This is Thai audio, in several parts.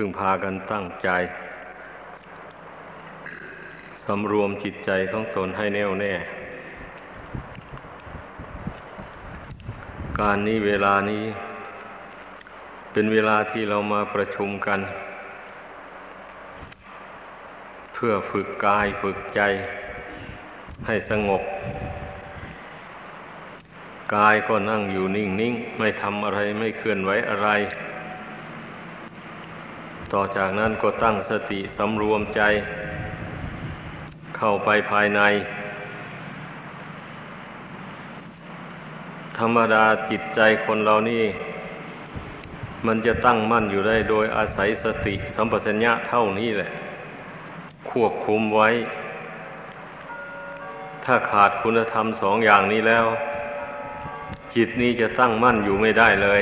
พึ่งพากันตั้งใจสำรวมจิตใจของตนให้แน่วแน่ การนี้เวลานี้ เป็นเวลาที่เรามาประชุมกัน เพื่อฝึกกายฝึกใจให้สงบ กายก็นั่งอยู่นิ่ง ๆ ไม่ทำอะไรไม่เคลื่อนไหวอะไร ต่อจากนั้นก็ตั้งสติสำรวมใจ เข้าไปภายใน ธรรมดาจิตใจคนเรานี่ มันจะตั้งมั่นอยู่ได้โดยอาศัยสติสัมปชัญญะเท่านี้แหละ ควบคุมไว้ ถ้าขาดคุณธรรมสองอย่างนี้แล้ว จิตนี้จะตั้งมั่นอยู่ไม่ได้เลย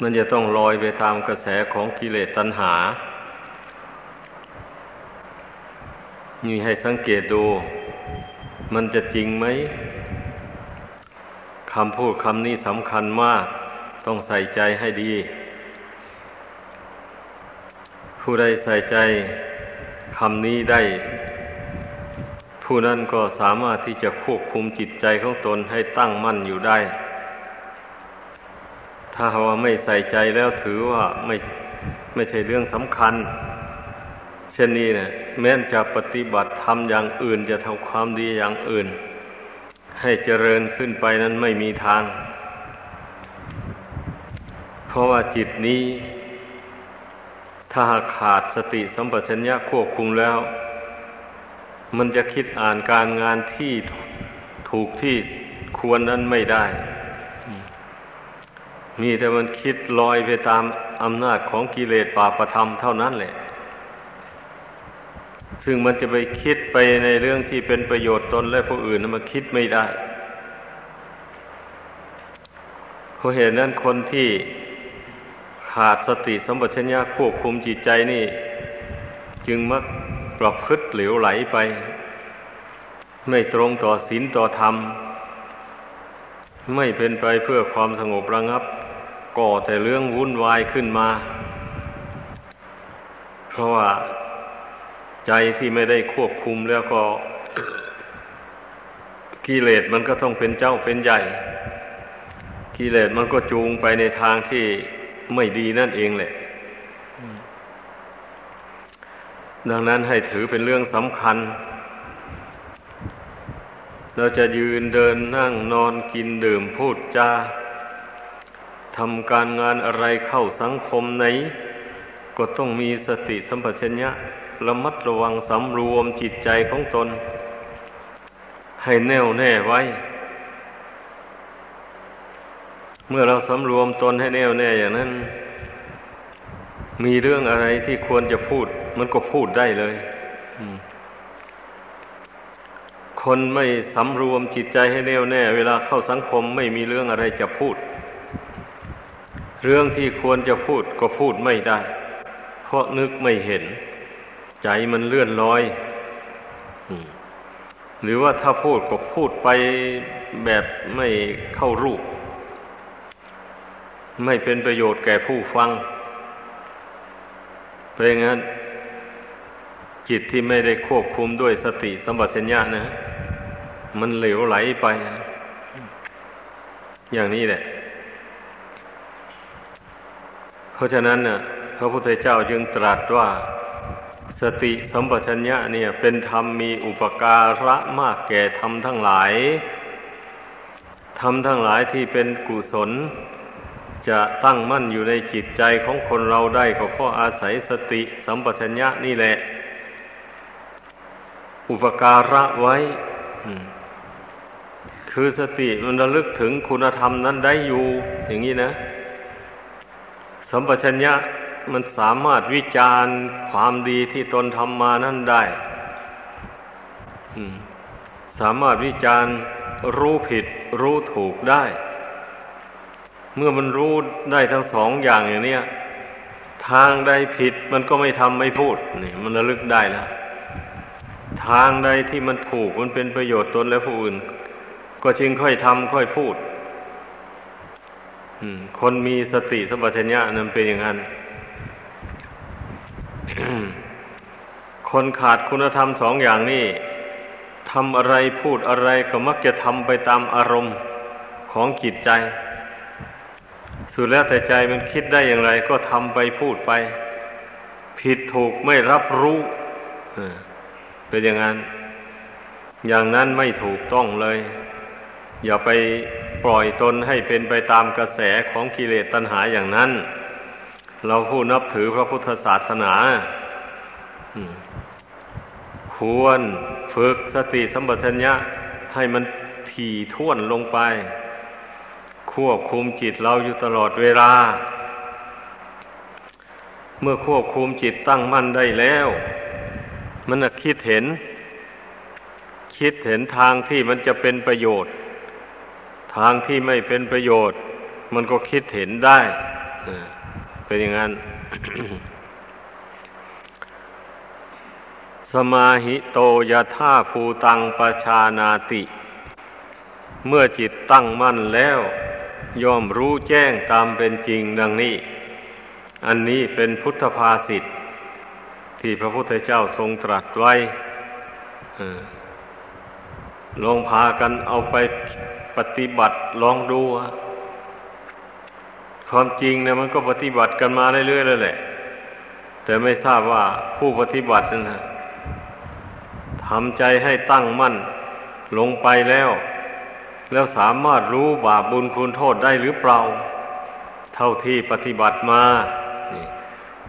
มันจะต้องลอยไปตามกระแสของกิเลสตัณหา นี่ให้สังเกตดู มันจะจริงไหมคำพูดคำนี้สำคัญมาก ต้องใส่ใจให้ดี ผู้ใดใส่ใจคำนี้ได้ ผู้นั้นก็สามารถที่จะควบคุมจิตใจของตนให้ตั้งมั่นอยู่ได้ ถ้าว่าไม่ใส่ใจแล้วถือว่าไม่ไม่ใช่เรื่องสำคัญ เช่นนี้เนะแม้นจะปฏิบัติทำอย่างอื่นจะทำความดีอย่างอื่น ให้เจริญขึ้นไปนั้นไม่มีทาง เพราะว่าจิตนี้ ถ้าขาดสติสัมปชัญญะควบคุมแล้ว มันจะคิดอ่านการงานที่ถูกที่ควรนั้นไม่ได้ มีแต่มันคิดลอยไปตามอำนาจของกิเลสปาประธรรมเท่านั้นแหละ ซึ่งมันจะไปคิดไปในเรื่องที่เป็นประโยชน์ตนและผู้อื่นมันคิดไม่ได้เพราะเหตุนั้นคนที่ขาดสติสัมปชัญญะควบคุมจิตใจนี่ จึงมักประพฤติเหลวไหลไป ไม่ตรงต่อศีลต่อธรรม ไม่เป็นไปเพื่อความสงบระงับ ก่อแต่เรื่องวุ่นวายขึ้นมา เพราะว่าใจที่ไม่ได้ควบคุมแล้วก็กิเลสมันก็ต้องเป็นเจ้าเป็นใหญ่ กิเลสมันก็จูงไปในทางที่ไม่ดีนั่นเองแหละ ดังนั้นให้ถือเป็นเรื่องสำคัญ เราจะยืนเดินนั่งนอนกินดื่มพูดจา ทำการงานอะไรเข้าสังคมไหน ก็ต้องมีสติสัมปชัญญะระมัดระวังสำรวมจิตใจของตน ให้แน่วแน่ไว้ เมื่อเราสำรวมตนให้แน่วแน่อย่างนั้น มีเรื่องอะไรที่ควรจะพูด มันก็พูดได้เลยคนไม่สำรวมจิตใจให้แน่วแน่ เวลาเข้าสังคมไม่มีเรื่องอะไรจะพูด เรื่องที่ควรจะพูดก็พูดไม่ได้ เพราะนึกไม่เห็น ใจมันเลื่อนลอยหรือว่าถ้าพูดก็พูดไปแบบไม่เข้ารูป ไม่เป็นประโยชน์แก่ผู้ฟังเพราะงั้น จิตที่ไม่ได้ควบคุมด้วยสติสัมปชัญญะนะ มันเหลวไหลไป อย่างนี้แหละ เพราะฉะนั้นเน่ะพระพุทธเจ้าจึงตรัสว่าสติสัมปชัญญะเนี่ย เป็นธรรมมีอุปการะมากแก่ธรรมทั้งหลายธรรมทั้งหลายที่เป็นกุศล จะตั้งมั่นอยู่ในจิตใจของคนเราได้ก็เพราะอาศัยสติสัมปชัญญะนี่แหละ อุปการะไว้ คือสติมันระลึกถึงคุณธรรมนั้นได้อยู่ อย่างนี้นะ มปชัญญะมันสามารถวิจารณ์ความดีที่ตนทำมานั่นได้ สามารถวิจารณ์รู้ผิด รู้ถูกได้ เมื่อมันรู้ได้ทั้งสองอย่างอย่างนี้ทางใดผิดมันก็ไม่ทำไม่พูดนี่มันระลึกได้แล้วทางใดที่มันถูกมันเป็นประโยชน์ตนและผู้อื่น ก็จึงค่อยทำค่อยพูด คนมีสติสัมปชัญญะนั้นเป็นอย่างนั้น คนขาดคุณธรรมสองอย่างนี้ทำอะไรพูดอะไรก็มักจะทำไปตามอารมณ์ของจิตใจ สุดแล้วแต่ใจมันคิดได้อย่างไร ก็ทำไปพูดไป ผิดถูกไม่รับรู้เป็นอย่างนั้น อย่างนั้นไม่ถูกต้องเลย อย่าไป ปล่อยตนให้เป็นไปตามกระแสของกิเลสตัณหาอย่างนั้น เราผู้นับถือพระพุทธศาสนาควรฝึกสติสัมปชัญญะให้มันถี่ท่วนลงไป ควบคุมจิตเราอยู่ตลอดเวลา เมื่อควบคุมจิตตั้งมั่นได้แล้ว มันคิดเห็น คิดเห็นทางที่มันจะเป็นประโยชน์ ทางที่ไม่เป็นประโยชน์ มันก็คิดเห็นได้เป็นอย่างนั้น สมาหิโตยะท่าภูตังปชานาติ เมื่อจิตตั้งมั่นแล้ว ย่อมรู้แจ้งตามเป็นจริงดังนี้ อันนี้เป็นพุทธภาษิตที่พระพุทธเจ้าทรงตรัสไว้ลองพากันเอาไป ปฏิบัติลองดูความจริงเนี่ยมันก็ปฏิบัติกันมาเรื่อยๆแล้วแหละ แต่ไม่ทราบว่าผู้ปฏิบัตินะทำใจให้ตั้งมั่นลงไปแล้ว แล้วสามารถรู้บาปบุญคุณโทษได้หรือเปล่า เท่าที่ปฏิบัติมา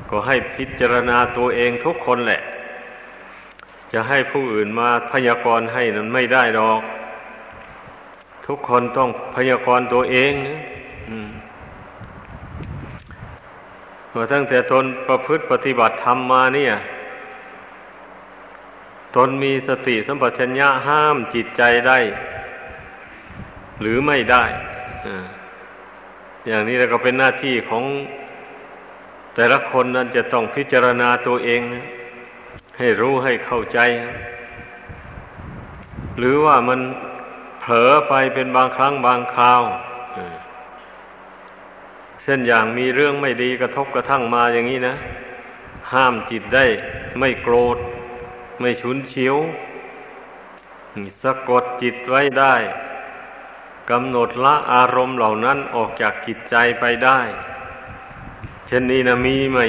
ก็ให้พิจารณาตัวเองทุกคนแหละ จะให้ผู้อื่นมาพยากรณ์ให้นั้นไม่ได้ดอก ทุกคนต้องพยากรณ์ตัวเองมาตั้งแต่ตนประพฤติปฏิบัติธรรมมาเนี่ย ตนมีสติสัมปชัญญะห้ามจิตใจได้ หรือไม่ได้ อย่างนี้แล้วก็เป็นหน้าที่ของแต่ละคนนั้นจะต้องพิจารณาตัวเอง ให้รู้ให้เข้าใจ หรือว่ามัน ผลอไปเป็นบางครั้งบางคราวเช่นอย่างมีเรื่องไม่ดีกระทบกระทั่งมาอย่างนี้นะ ห้ามจิตได้ไม่โกรธ ไม่ฉุนเฉียวสะกดจิตไว้ได้กำหนดละอารมณ์เหล่านั้นออกจากจิตใจไปได้ เช่นนี้นะมีไหม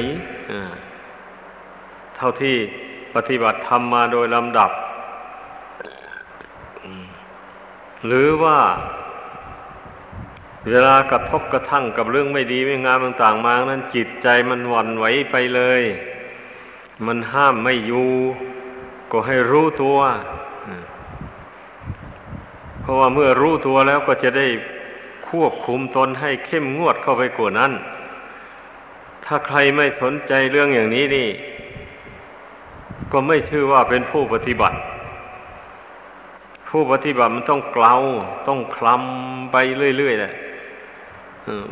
เท่าที่ปฏิบัติทำมาโดยลำดับ หรือว่าเวลากระทบกระทั่งกับเรื่องไม่ดีไม่งามต่างๆมา นั้นจิตใจมันหวั่นไหวไปเลย มันห้ามไม่อยู่ก็ให้รู้ตัว เพราะว่าเมื่อรู้ตัวแล้วก็จะได้ควบคุมตนให้เข้มงวดเข้าไปกว่านั้น ถ้าใครไม่สนใจเรื่องอย่างนี้นี่ ก็ไม่ชื่อว่าเป็นผู้ปฏิบัติ ผู้ปฏิบัติมันต้องเกลาต้องคลำไปเรื่อยๆแหละ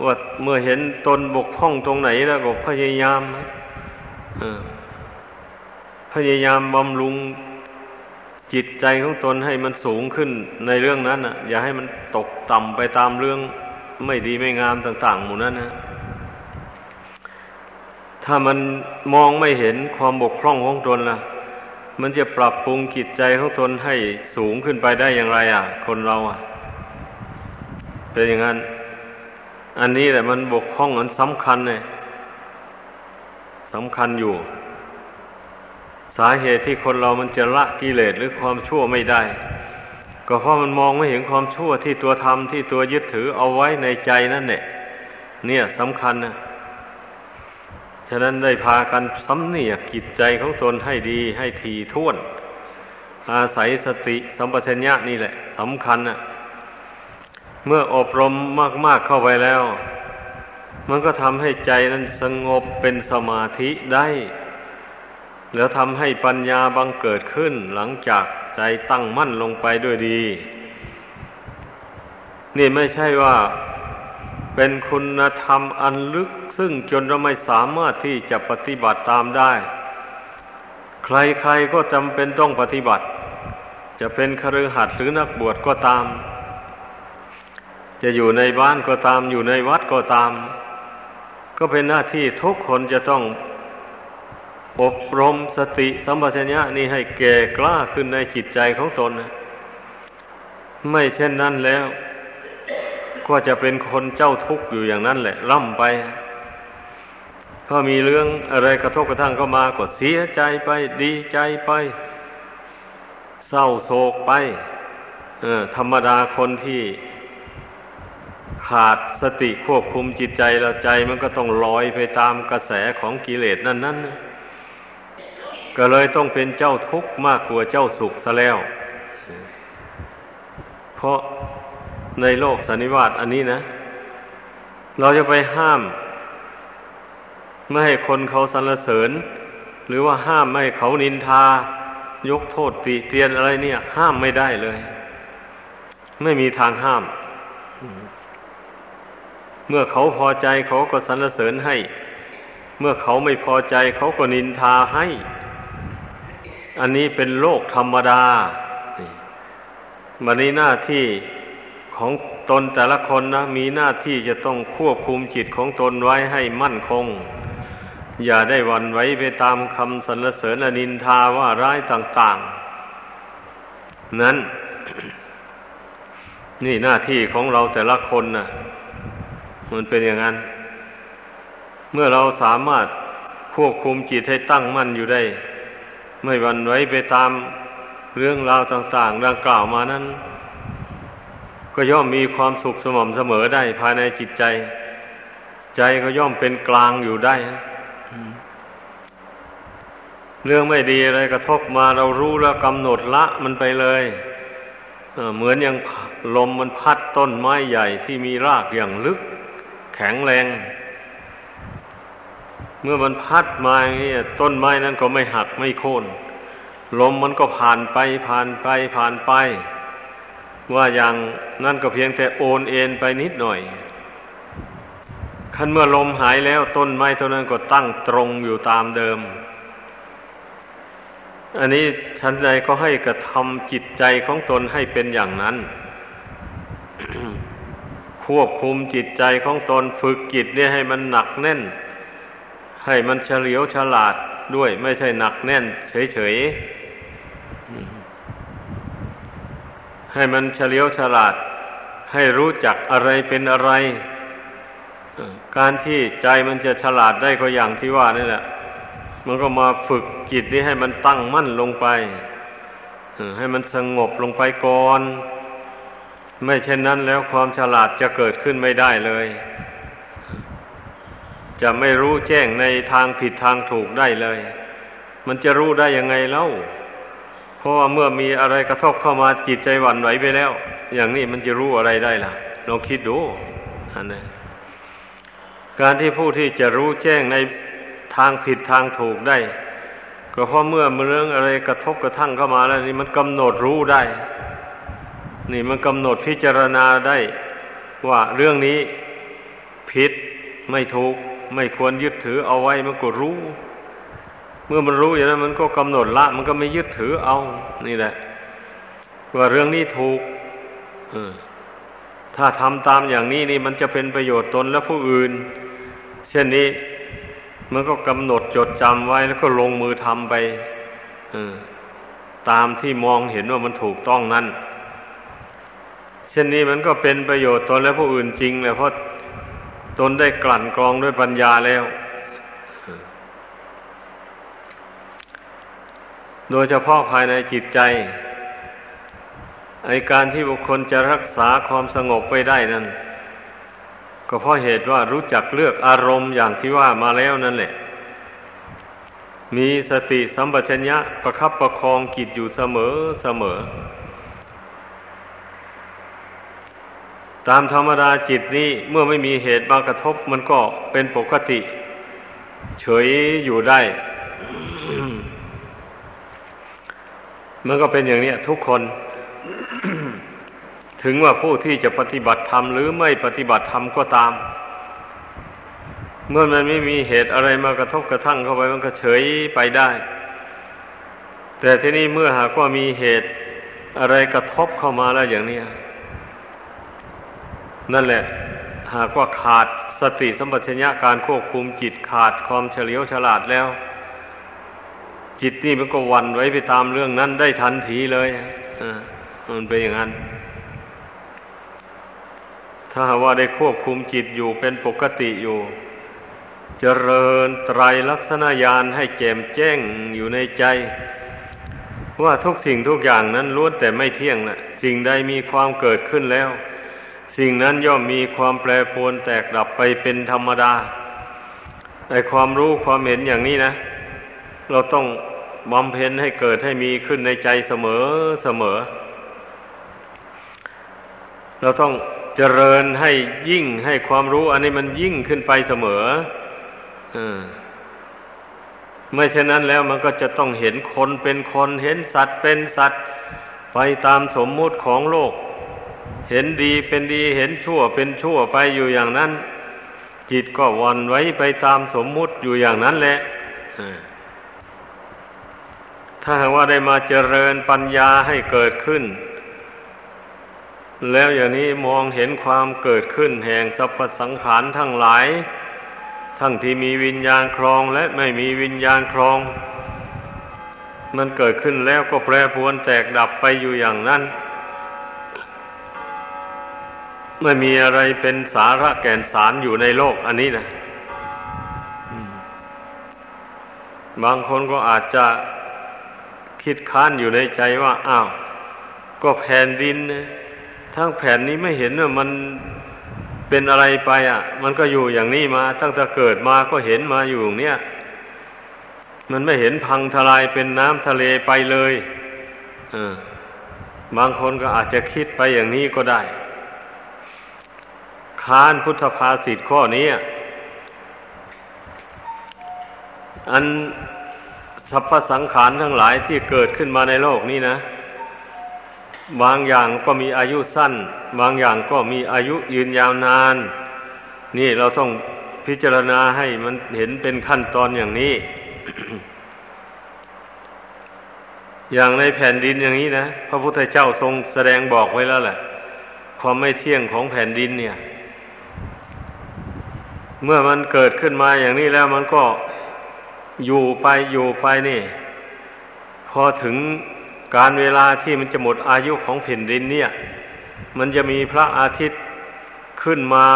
ว่าเมื่อเห็นตนบกพร่องตรงไหนแล้วก็พยายามพยายามบำรุงจิตใจของตนให้มันสูงขึ้นในเรื่องนั้นอะ อย่าให้มันตกต่ำไปตามเรื่องไม่ดีไม่งามต่าง ๆ หมู่นั้นนะถ้ามันมองไม่เห็นความบกพร่องของตนล่ะ มันจะปรับปรุงจิตใจของตนให้สูงขึ้นไปได้อย่างไร อะ คนเราอะ เป็นอย่างนั้น อันนี้แหละมันบกพร่องอันสำคัญเลยสำคัญอยู่ สาเหตุที่คนเรามันจะละกิเลสหรือความชั่วไม่ได้ ก็เพราะมันมองไม่เห็นความชั่วที่ตัวทำที่ตัวยึดถือเอาไว้ในใจนั่นแหละเนี่ยสำคัญนะะนั้นได้พากันสำเนียกกิจใจของตนให้ดีให้ทีท่วน อาศัยสติสัมปชัญญะนี่แหละสำคัญนะเมื่ออบรมมาก ๆเข้าไปแล้ว มันก็ทำให้ใจนั้นสงบเป็นสมาธิได้ แล้วทำให้ปัญญาบังเกิดขึ้นหลังจากใจตั้งมั่นลงไปด้วยดี นี่ไม่ใช่ว่า เป็นคุณธรรมอันลึก ซึ่งจนเราไม่สามารถที่จะปฏิบัติตามได้ ใครๆก็จำเป็นต้องปฏิบัติ จะเป็นคฤหัสถ์หรือนักบวชก็ตาม จะอยู่ในบ้านก็ตาม อยู่ในวัดก็ตาม ก็เป็นหน้าที่ทุกคนจะต้องอบรมสติสัมปชัญญะนี่ให้แก่กล้าขึ้นในจิตใจของตน ไม่เช่นนั้นแล้ว ก็จะเป็นคนเจ้าทุกข์อยู่อย่างนั้นแหละล่ำไปพอมีเรื่องอะไรกระทบกระทั่งเข้ามาก็เสียใจไป ดีใจไป เศร้าโศกไปธรรมดาคนที่ขาดสติควบคุมจิตใจแล้วใจมันก็ต้องลอยไปตามกระแสของกิเลสนั่นนั้นก็เลยต้องเป็นเจ้าทุกข์มากกว่าเจ้าสุขซะแล้ว เพราะ ในโลกสันนิวาตอันนี้นะ เราจะไปห้าม ไม่ให้คนเขาสรรเสริญ หรือว่าห้ามไม่ให้เขานินทา ยกโทษติเตียนอะไรเนี่ย ห้ามไม่ได้เลย ไม่มีทางห้าม เมื่อเขาพอใจเขาก็สรรเสริญให้ เมื่อเขาไม่พอใจเขาก็นินทาให้ อันนี้เป็นโลกธรรมดามันนี้หน้าที่ ของตนแต่ละคนนะ มีหน้าที่จะต้องควบคุมจิตของตนไว้ให้มั่นคง อย่าได้วันไว้ไปตามคำสรรเสริญอนินทาว่าร้ายต่าง ๆ นั้น นี่หน้าที่ของเราแต่ละคนนะ่ะมันเป็นอย่างนั้น เมื่อเราสามารถควบคุมจิตให้ตั้งมั่นอยู่ได้ ไม่วันไว้ไปตามเรื่องราวต่าง ๆ ดังกล่าวมานั้น ก็ย่อมมีความสุขสม่ำเสมอได้ ภายในจิตใจ ใจก็ย่อมเป็นกลางอยู่ได้เรื่องไม่ดีอะไรกระทบมาเรารู้แล้วกำหนดละมันไปเลยเหมือนอย่างลมมันพัดต้นไม้ใหญ่ที่มีรากอย่างลึก แข็งแรง เมื่อมันพัดมาอย่างนี้ต้นไม้นั้นก็ไม่หักไม่โค่นลมมันก็ผ่านไปผ่านไปผ่านไป ว่าอย่างนั่นก็เพียงแต่โอนเอ็นไปนิดหน่อยคันเมื่อลมหายแล้วต้นไม้ต้นนั้นก็ตั้งตรงอยู่ตามเดิม อันนี้ชั้นใดก็ให้กระทำจิตใจของตนให้เป็นอย่างนั้น ควบคุมจิตใจของตนฝึกจิตเนี่ยให้มันหนักแน่น ให้มันเฉลียวฉลาดด้วยไม่ใช่หนักแน่น เฉยๆ ให้มันเฉลียวฉลาด ให้รู้จักอะไรเป็นอะไร การที่ใจมันจะฉลาดได้ก็อย่างที่ว่านี่แหละมันก็มาฝึกจิตนี้ให้มันตั้งมั่นลงไปให้มันสงบลงไปก่อน ไม่เช่นนั้นแล้วความฉลาดจะเกิดขึ้นไม่ได้เลย จะไม่รู้แจ้งในทางผิดทางถูกได้เลย มันจะรู้ได้ยังไงเล่า ราะว่าเมื่อมีอะไรกระทบเข้ามาจิตใจหวั่นไหวไปแล้ว อย่างนี้มันจะรู้อะไรได้ล่ะลองคิดดูอันนี้การที่ผู้ที่จะรู้แจ้งในทางผิดทางถูกได้ ก็เพราะเมื่อเรื่องอะไรกระทบกระทั่งเข้ามาแล้วนี่มันกำหนดรู้ได้ นี่มันกำหนดพิจารณาได้ ว่าเรื่องนี้ผิดไม่ถูก ไม่ควรยึดถือเอาไว้มันก็รู้ เมื่อมันรู้อย่างนั้น มันก็กำหนดละ มันก็ไม่ยึดถือเอา นี่แหละ ว่าเรื่องนี้ถูกถ้าทำตามอย่างนี้นี่มันจะเป็นประโยชน์ตนและผู้อื่น เช่นนี้มันก็กำหนดจดจำไว้แล้วก็ลงมือทำไปตามที่มองเห็นว่ามันถูกต้องนั้น เช่นนี้มันก็เป็นประโยชน์ตนและผู้อื่นจริงเลยเพราะตนได้กลั่นกรองด้วยปัญญาแล้ว โดยเฉพาะภายในจิตใจไอการที่บุคคลจะรักษาความสงบไปได้นั้น ก็เพราะเหตุว่ารู้จักเลือกอารมณ์อย่างที่ว่ามาแล้วนั่นแหละ มีสติสัมปชัญญะประคับประคองกิจอยู่เสมอเสมอ ตามธรรมดาจิตนี้เมื่อไม่มีเหตุมากระทบมันก็เป็นปกติ เฉยอยู่ได้ มันก็เป็นอย่างนี้ทุกคน ถึงว่าผู้ที่จะปฏิบัติธรรมหรือไม่ปฏิบัติธรรมก็ตาม เมื่อมันไม่มีเหตุอะไรมากระทบกระทั่งเข้าไปมันก็เฉยไปได้ แต่ที่นี้เมื่อหากว่ามีเหตุอะไรกระทบเข้ามาแล้วอย่างนี้นั่นแหละหากว่าขาดสติสัมปชัญญะการควบคุมจิตขาดความเฉลียวฉลาดแล้ว จิตนี่มันก็วันไว้ไปตามเรื่องนั้นได้ทันทีเลยอ่ามันเป็นอย่างนั้น ถ้าว่าได้ควบคุมจิตอยู่เป็นปกติอยู่ เจริญไตรลักษณญาณให้แจ่มแจ้งอยู่ในใจ ว่าทุกสิ่งทุกอย่างนั้นล้วนแต่ไม่เที่ยงนะสิ่งใดมีความเกิดขึ้นแล้ว สิ่งนั้นย่อมมีความแปรปรวนแตกดับไปเป็นธรรมดาไอความรู้ความเห็นอย่างนี้นะ เราต้อง บำเพ็ญให้เกิดให้มีขึ้นในใจเสมอเสมอ เราต้องเจริญให้ยิ่งให้ความรู้ อันนี้มันยิ่งขึ้นไปเสมออไม่เช่นนั้นแล้วมันก็จะต้องเห็นคนเป็นคนเห็นสัตว์เป็นสัตว์ ไปตามสมมุติของโลก เห็นดีเป็นดีเห็นชั่วเป็นชั่วไปอยู่อย่างนั้น จิตก็วันไว้ไปตามสมมุติอยู่อย่างนั้นแหละ ถ้าหากว่าได้มาเจริญปัญญาให้เกิดขึ้น แล้วอย่างนี้มองเห็นความเกิดขึ้นแห่งสรรพสังขารทั้งหลาย ทั้งที่มีวิญญาณครองและไม่มีวิญญาณครอง มันเกิดขึ้นแล้วก็แปรปรวนแตกดับไปอยู่อย่างนั้นไม่มีอะไรเป็นสาระแก่นสารอยู่ในโลกอันนี้นะบางคนก็อาจจะ คิดค้านอยู่ในใจว่า อ้าว ก็แผ่นดิน ทั้งแผ่นนี้ไม่เห็นว่ามันเป็นอะไรไปอะ มันก็อยู่อย่างนี้มา ตั้งแต่เกิดมาก็เห็นมาอยู่อย่างเนี้ยมันไม่เห็นพังทลายเป็นน้ำทะเลไปเลยบางคนก็อาจจะคิดไปอย่างนี้ก็ได้ ค้านพุทธภาษิตข้อนี้ อัน สรรพสังขารทั้งหลายที่เกิดขึ้นมาในโลกนี้นะ บางอย่างก็มีอายุสั้น บางอย่างก็มีอายุยืนยาวนาน นี่เราต้องพิจารณาให้มันเห็นเป็นขั้นตอนอย่างนี้ อย่างในแผ่นดินอย่างนี้นะ พระพุทธเจ้าทรงแสดงบอกไว้แล้วแหละ ความไม่เที่ยงของแผ่นดินเนี่ย เมื่อมันเกิดขึ้นมาอย่างนี้แล้วมันก็ อยู่ไปอยู่ไปนี่ พอถึงการเวลาที่มันจะหมดอายุของแผ่นดินเนี่ย มันจะมีพระอาทิตย์ขึ้นมา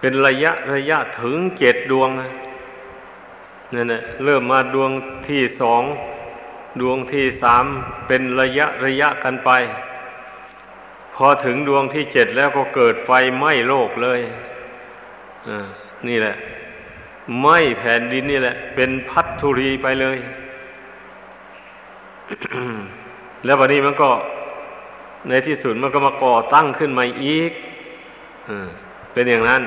เป็นระยะระยะถึงเจ็ดดวงนั่นแหละเริ่มมาดวงที่สองดวงที่สามเป็นระยะระยะกันไป พอถึงดวงที่เจ็ดแล้วก็เกิดไฟไหม้โลกเลยอ่านี่แหละ ไม่แผ่นดินนี่แหละ เป็นพัทธุรีไปเลย แล้ววันนี้มันก็ ในที่สุดมันก็มาก่อตั้งขึ้นมาอีกเป็นอย่างนั้น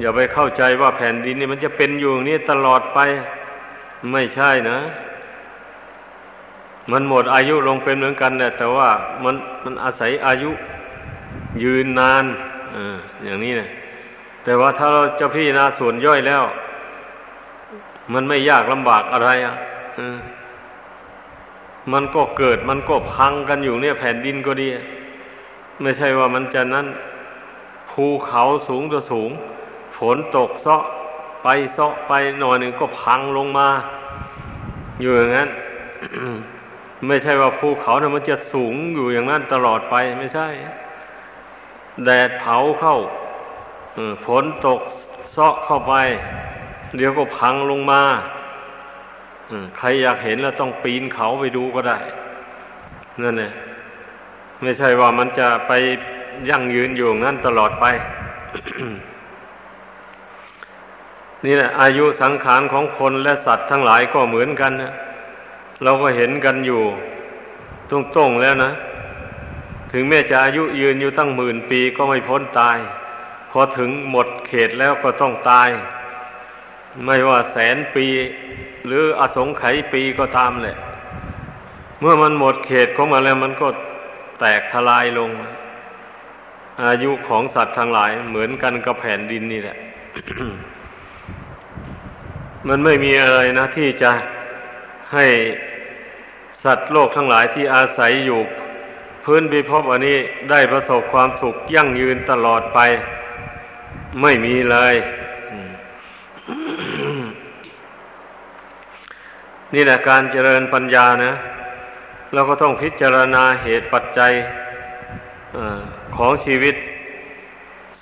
อย่าไปเข้าใจว่าแผ่นดินนี่มันจะเป็นอยู่อย่างนี้ตลอดไป ไม่ใช่นะ มันหมดอายุลงเป็นเหมือนกันเนี่ยแต่ว่ามันมันอาศัยอายุยืนนานออย่างนี้นะ แต่ว่าถ้าเราจะพิจารณาส่วนย่อยแล้ว มันไม่ยากลำบากอะไรอะมันก็เกิดมันก็พังกันอยู่เนี่ยแผ่นดินก็ดี ไม่ใช่ว่ามันจะนั้นภูเขาสูงจะสูง ฝนตกเซาะไปเซาะไปหน่อยหนึ่งก็พังลงมา อยู่อย่างนั้น ไม่ใช่ว่าภูเขาเนี่ยมันจะสูงอยู่อย่างนั้นตลอดไป ไม่ใช่ แดดเผาเข้า ฝนตกซอกเข้าไป เดี๋ยวก็พังลงมาใครอยากเห็นแล้วต้องปีนเขาไปดูก็ได้ นั่นเองไม่ใช่ว่ามันจะไปยั่งยืนอยู่งั้นตลอดไป นี่แหละอายุสังขารของคนและสัตว์ทั้งหลายก็เหมือนกันนะเราก็เห็นกันอยู่ตรงๆแล้วนะ ถึงแม้จะอายุยืนอยู่ตั้งหมื่นปีก็ไม่พ้นตาย พอถึงหมดเขตแล้วก็ต้องตาย ไม่ว่าแสนปี หรืออสงไขยปีก็ตามแหละเมื่อมันหมดเขตของมันแล้วมันก็แตกทลายลง อายุของสัตว์ทั้งหลายเหมือนกันกับแผ่นดินนี่แหละ มันไม่มีอะไรนะ ที่จะให้สัตว์โลกทั้งหลายที่อาศัยอยู่ พื้นพิภพอันนี้ได้ประสบความสุขยั่งยืนตลอดไป ไม่มีเลยนี่แหละการเจริญปัญญานะเราก็ต้องพิจารณาเหตุปัจจัยอของชีวิต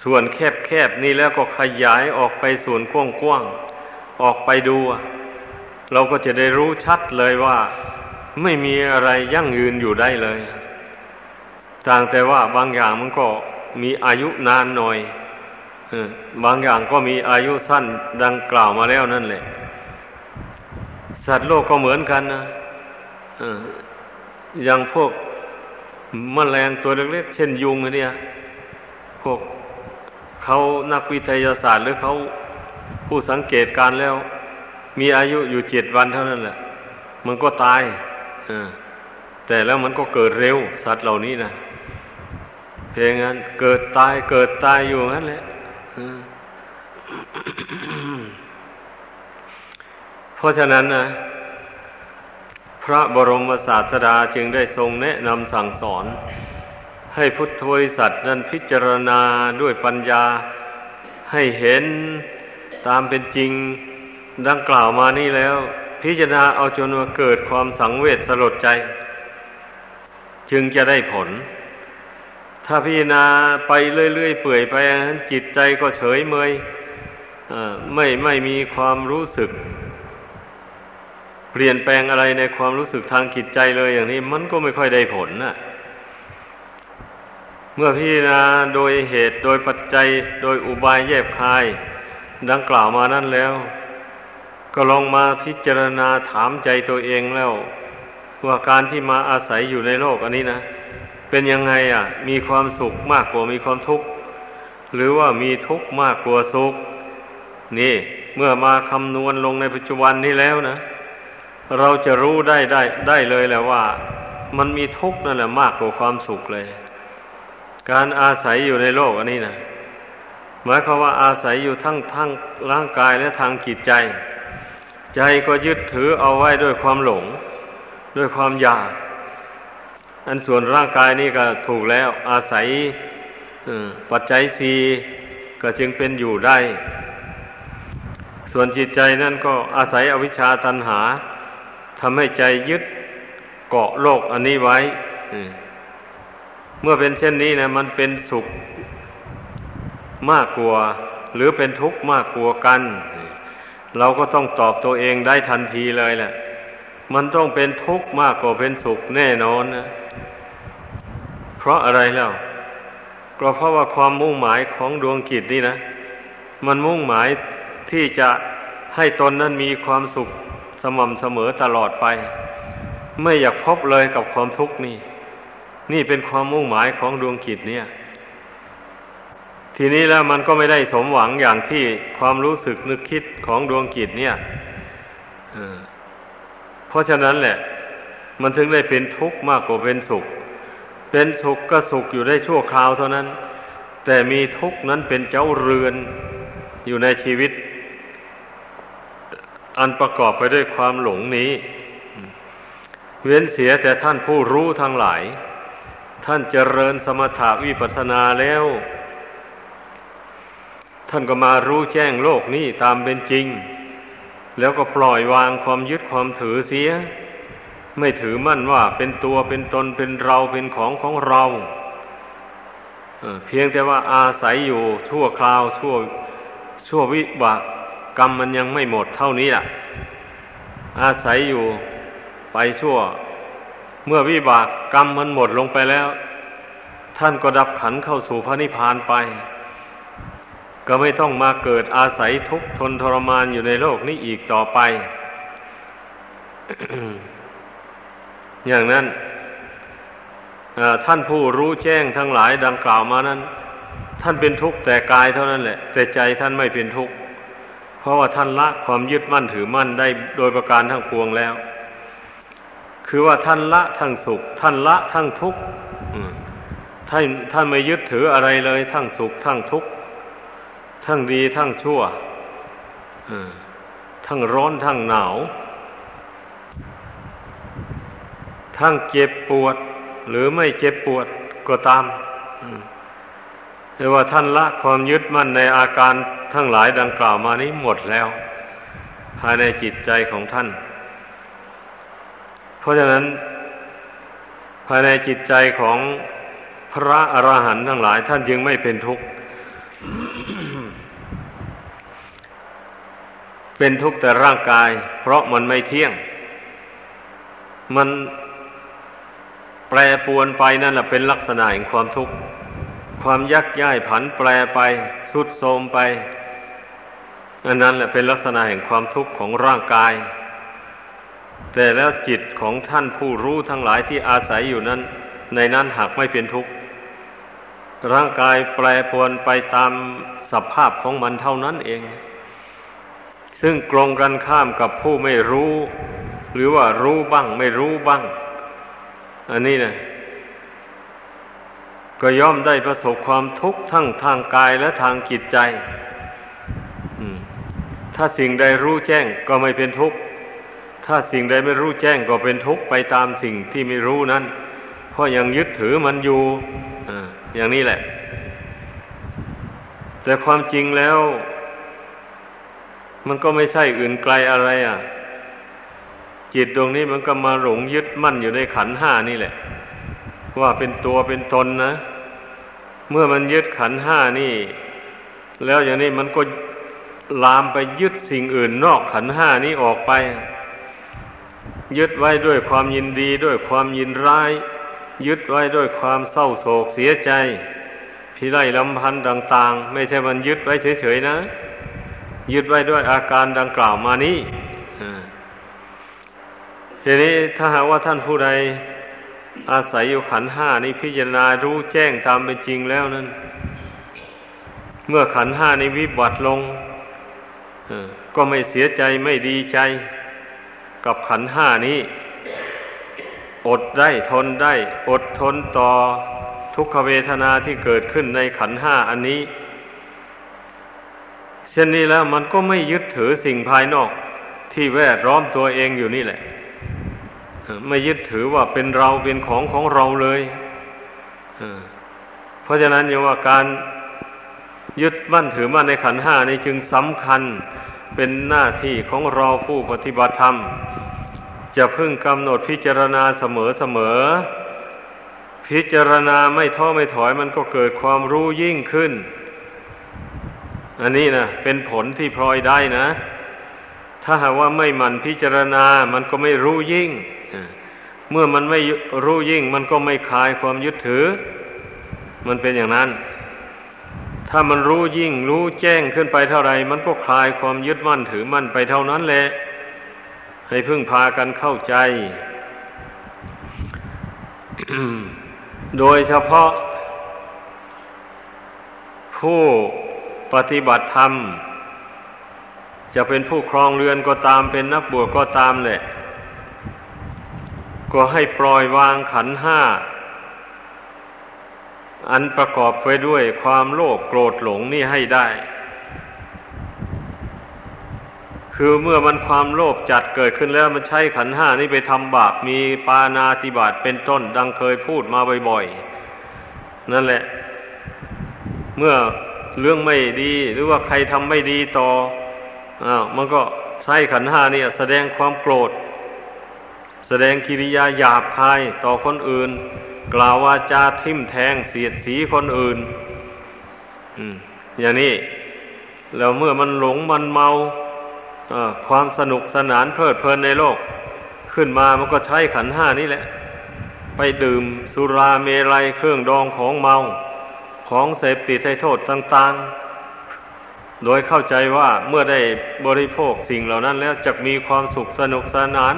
ส่วนแคบๆนี่แล้วก็ขยายออกไปส่วนกว้างๆออกไปดู เราก็จะได้รู้ชัดเลยว่า ไม่มีอะไรยั่งยืนอยู่ได้เลยต่างแต่ว่าบางอย่างมันก็มีอายุนานหน่อย บางอย่างก็มีอายุสั้นดังกล่าวมาแล้วนั่นแหละ สัตว์โลกก็เหมือนกันนะอย่างพวกมแมลงตัวเล็กๆเช่นยุงเนี่ย พวกเขานักวิทยาศาสตร์หรือเขาผู้สังเกตการแล้ว มีอายุอยู่เจ็ดวันเท่านั้นแหละ มันก็ตายแต่แล้วมันก็เกิดเร็ว สัตว์เหล่านี้นะเพียงงั้นเกิดตายเกิดตายอยู่งั้นแหละ เพราะฉะนั้นนะ พระบรมศาสดาจึงได้ทรงแนะนำสั่งสอน ให้พุทธบริษัทนั้นพิจารณาด้วยปัญญาให้เห็นตามเป็นจริงดังกล่าวมานี่แล้ว พิจารณาเอาจนว่าเกิดความสังเวชสลดใจ จึงจะได้ผล ถ้าพิจารณาไปเรื่อยๆเปื่อยไปจิตใจก็เฉยเมยไม่ไม่มีความรู้สึก เปลี่ยนแปลงอะไรในความรู้สึกทางจิตใจเลยอย่างนี้ มันก็ไม่ค่อยได้ผลนะเมื่อพิจารณาโดยเหตุโดยปัจจัย โดยอุบายแยบคาย ดังกล่าวมานั่นแล้ว ก็ลองมาพิจารณาถามใจตัวเองแล้ว ว่าการที่มาอาศัยอยู่ในโลกอันนี้นะ เป็นยังไงอะ มีความสุขมากกว่ามีความทุกข์ หรือว่ามีทุกข์มากกว่าสุข นี่ เมื่อมาคำนวณลงในปัจจุบันนี้แล้วนะ เราจะรู้ได้ได้ได้เลยแหละว่า มันมีทุกข์นั่นแหละมากกว่าความสุขเลย การอาศัยอยู่ในโลกอันนี้นะหมายความว่าอาศัยอยู่ทั้งทั้งร่างกายและทางจิตใจ ใจก็ยึดถือเอาไว้ด้วยความหลง ด้วยความอยาก อันส่วนร่างกายนี่ก็ถูกแล้ว อาศัยปัจจัยสีก็จึงเป็นอยู่ได้ ส่วนจิตใจนั่นก็อาศัยอวิชชาตันหาทำให้ใจยึดเกาะโลกอันนี้ไว้เมื่อเป็นเช่นนี้นะมันเป็นสุขมากกว่าหรือเป็นทุกข์มากกว่ากัน เราก็ต้องตอบตัวเองได้ทันทีเลยแหละ มันต้องเป็นทุกข์มากกว่าเป็นสุขแน่นอนนะ เพราะอะไรแล้ว ก็เพราะว่าความมุ่งหมายของดวงกิจนี่นะ มันมุ่งหมายที่จะให้ตนนั้นมีความสุขสม่ำเสมอตลอดไป ไม่อยากพบเลยกับความทุกข์นี่ นี่เป็นความมุ่งหมายของดวงกิจเนี่ย ทีนี้แล้วมันก็ไม่ได้สมหวังอย่างที่ความรู้สึกนึกคิดของดวงกิจเนี่ยเพ ราะฉะนั้นแหละ มันถึงได้เป็นทุกข์มากกว่าเป็นสุข เป็นสุขก็สุขอยู่ได้ชั่วคราวเท่านั้น แต่มีทุกข์นั้นเป็นเจ้าเรือนอยู่ในชีวิต อันประกอบไปด้วยความหลงนี้ เว้นเสียแต่ท่านผู้รู้ทั้งหลาย ท่านเจริญสมถาวิปัสนาแล้ว ท่านก็มารู้แจ้งโลกนี้ตามเป็นจริง แล้วก็ปล่อยวางความยึดความถือเสีย ไม่ถือมั่นว่าเป็นตัวเป็นตนเป็นเราเป็นของของเราเพียงแต่ว่าอาศัยอยู่ชั่วคราวชั่วชั่ววิบากกรรมมันยังไม่หมดเท่านี้ล่ะ อาศัยอยู่ไปชั่ว เมื่อวิบากกรรมมันหมดลงไปแล้ว ท่านก็ดับขันเข้าสู่พระนิพพานไป ก็ไม่ต้องมาเกิดอาศัยทุกข์ทนทรมานอยู่ในโลกนี้อีกต่อไป อย่างนั้นท่านผู้รู้แจ้งทั้งหลายดังกล่าวมานั้น ท่านเป็นทุกข์แต่กายเท่านั้นแหละ แต่ใจท่านไม่เป็นทุกข์เพราะว่าท่านละความยึดมั่นถือมั่นได้โดยประการทั้งปวงแล้ว คือว่าท่านละทั้งสุข ท่านละทั้งทุกข์ท่านท่านไม่ยึดถืออะไรเลย ทั้งสุขทั้งทุกข์ ทั้งดีทั้งชั่วทั้งร้อนทั้งหนาว ทั้งเจ็บปวด หรือไม่เจ็บปวดก็ตามเรียกว่าท่านละความยึดมั่นในอาการทั้งหลายดังกล่าวมานี้หมดแล้ว ภายในจิตใจของท่าน เพราะฉะนั้น ภายในจิตใจของพระอรหันต์ทั้งหลาย ท่านจึงไม่เป็นทุกข์ เป็นทุกข์แต่ร่างกาย เพราะมันไม่เที่ยง มันแปรปวนไปนั่นแหละเป็นลักษณะแห่งความทุกข์ ความยักย้ายผันแปรไปสุดโทมไป อันนั้นแหละเป็นลักษณะแห่งความทุกข์ของร่างกาย แต่แล้วจิตของท่านผู้รู้ทั้งหลายที่อาศัยอยู่นั้น ในนั้นหากไม่เป็นทุกข์ ร่างกายแปรปรวนไปตามสภาพของมันเท่านั้นเอง ซึ่งกรงกันข้ามกับผู้ไม่รู้ หรือว่ารู้บ้าง ไม่รู้บ้าง อันนี้นะก็ย่อมได้ประสบความทุกข์ทั้งทางกายและทางจิตใจถ้าสิ่งใดรู้แจ้งก็ไม่เป็นทุกข์ ถ้าสิ่งใดไม่รู้แจ้งก็เป็นทุกข์ไปตามสิ่งที่ไม่รู้นั้น เพราะยังยึดถือมันอยู่ออย่างนี้แหละ แต่ความจริงแล้ว มันก็ไม่ใช่อื่นไกลอะไรอะ จิตดวงนี้มันก็มาหลงยึดมั่นอยู่ในขันห้านี่แหละ ว่าเป็นตัวเป็นตนนะ เมื่อมันยึดขันห้านี่ แล้วอย่างนี้มันก็ลามไปยึดสิ่งอื่นนอกขันห้านี้ออกไป ยึดไว้ด้วยความยินดีด้วยความยินร้าย ยึดไว้ด้วยความเศร้าโศกเสียใจ พิไรลำพันธ์ต่าง ๆ ไม่ใช่มันยึดไว้เฉยๆนะ ยึดไว้ด้วยอาการดังกล่าวมานี้ทีนี้ถ้าหากว่าท่านผู้ใด อาศัยอยู่ขันห้านี้พิจารณารู้แจ้งตามเป็นจริงแล้วนั้น เมื่อขันห้านี้วิบัติลงก็ไม่เสียใจไม่ดีใจ กับขันห้านี้ อดได้ทนได้ อดทนต่อทุกขเวทนาที่เกิดขึ้นในขันห้าอันนี้ ช่นนี้แล้วมันก็ไม่ยึดถือสิ่งภายนอกที่แวดล้อมตัวเองอยู่นี่แหละ ไม่ยึดถือว่าเป็นเราเป็นของของเราเลยเพราะฉะนั้นอย่างว่าการยึดมั่นถือมั่นในขันห้านี้จึงสำคัญเป็นหน้าที่ของเราผู้ปฏิบัติธรรม จะพึ่งกำหนดพิจารณาเสมอเสมอ พิจารณาไม่ท้อไม่ถอยมันก็เกิดความรู้ยิ่งขึ้น อันนี้นะเป็นผลที่พลอยได้นะ ถ้าหากว่าไม่มันพิจารณา มันก็ไม่รู้ยิ่ง เมื่อมันไม่รู้ยิ่ง มันก็ไม่คลายความยึดถือ มันเป็นอย่างนั้น ถ้ามันรู้ยิ่ง รู้แจ้งขึ้นไปเท่าไรมันก็คลายความยึดมั่นถือมั่นไปเท่านั้นแหละให้พึ่งพากันเข้าใจ โดยเฉพาะผู้ ปฏิบัติธรรม จะเป็นผู้ครองเรือนก็ตามเป็นนักบวชก็ตามแหละ ก็ให้ปล่อยวางขันห้า อันประกอบไปด้วยความโลภโกรธหลงนี่ให้ได้ คือเมื่อมันความโลภจัดเกิดขึ้นแล้วมันใช้ขันห้านี่ไปทำบาปมีปานาติบาตเป็นต้นดังเคยพูดมาบ่อยๆ นั่นแหละ เมื่อ เรื่องไม่ดี หรือว่าใครทำไม่ดีต่ออ้าวมันก็ใช้ขันห้านี่แสดงความโกรธ แสดงกิริยาหยาบคายต่อคนอื่น กล่าววาจาทิมแทงเสียดสีคนอื่นอย่างนี้ แล้วเมื่อมันหลงมันเมาความสนุกสนานเพลิดเพลินในโลก ขึ้นมามันก็ใช้ขันห้านี่แหละ ไปดื่มสุราเมลัยเครื่องดองของเมา ของเสพติดให้โทษต่าง ๆ โดยเข้าใจว่าเมื่อได้บริโภคสิ่งเหล่านั้นแล้วจะมีความสุขสนุกสนาน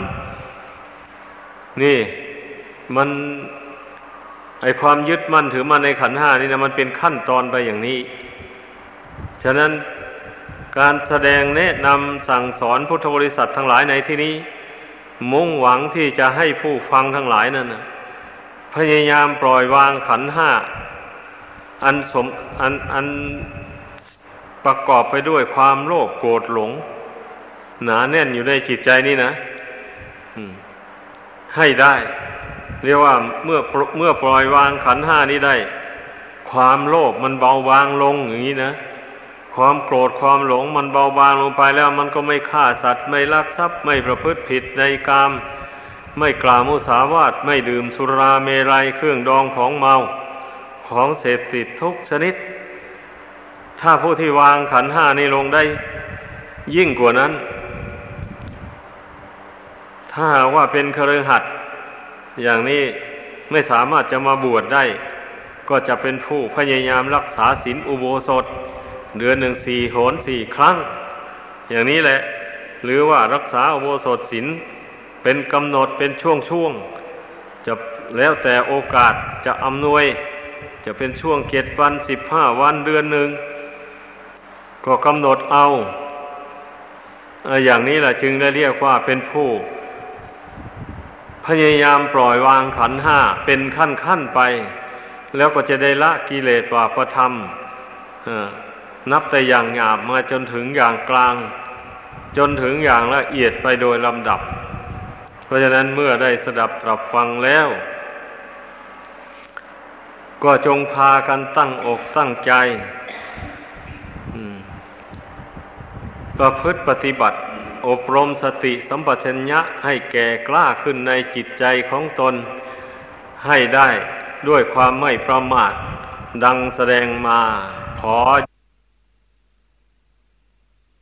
นี่มันไอความยึดมั่นถือมั่นในขันห้านี่นะมันเป็นขั้นตอนไปอย่างนี้ ฉะนั้นการแสดงแนะนำสั่งสอนพุทธบริษัททั้งหลายในที่นี้ มุ่งหวังที่จะให้ผู้ฟังทั้งหลายนั่นนะพยายามปล่อยวางขันห้า อันสมอันอันประกอบไปด้วยความโลภโกรธหลง หนาแน่นอยู่ในจิตใจนี่นะให้ได้ เรียกว่าเมื่อเมื่อปล่อยวางขันห้านี้ได้ ความโลภมันเบาบางลงอย่างนี้นะความโกรธความหลงมันเบาบางลงไปแล้วมันก็ไม่ฆ่าสัตว์ไม่ลักทรัพย์ไม่ประพฤติผิดในกาม ไม่กล่าวมุสาวาทไม่ดื่มสุราเมรัยเครื่องดองของเมา ของเสพติดทุกชนิด ถ้าผู้ที่วางขันห้านี้ลงได้ยิ่งกว่านั้น ถ้าว่าเป็นเครือหัดอย่างนี้ไม่สามารถจะมาบวชได้ ก็จะเป็นผู้พยายามรักษาศีลอุโบสถ เดือนหนึ่งสี่โหนสี่ครั้ง อย่างนี้แหละ หรือว่ารักษาอุโบสถศีลเป็นกำหนดเป็นช่วงๆจะแล้วแต่โอกาสจะอำนวย จะเป็นช่วงเจ็ดวันสิบห้าวันเดือนหนึ่ง ก็กำหนดเอา อย่างนี้แหละจึงได้เรียกว่าเป็นผู้ พยายามปล่อยวางขันห้าเป็นขั้นขั้นไป แล้วก็จะได้ละกิเลสวาประธรรมนับแต่อย่างหยาบมาจนถึงอย่างกลาง จนถึงอย่างละเอียดไปโดยลำดับ เพราะฉะนั้นเมื่อได้สดับตรับฟังแล้ว ก็จงพากันตั้งอกตั้งใจประพฤติปฏิบัติ อบรมสติสัมปชัญญะให้แก่กล้าขึ้นในจิตใจของตน ให้ได้ด้วยความไม่ประมาท ดังแสดงมาขอ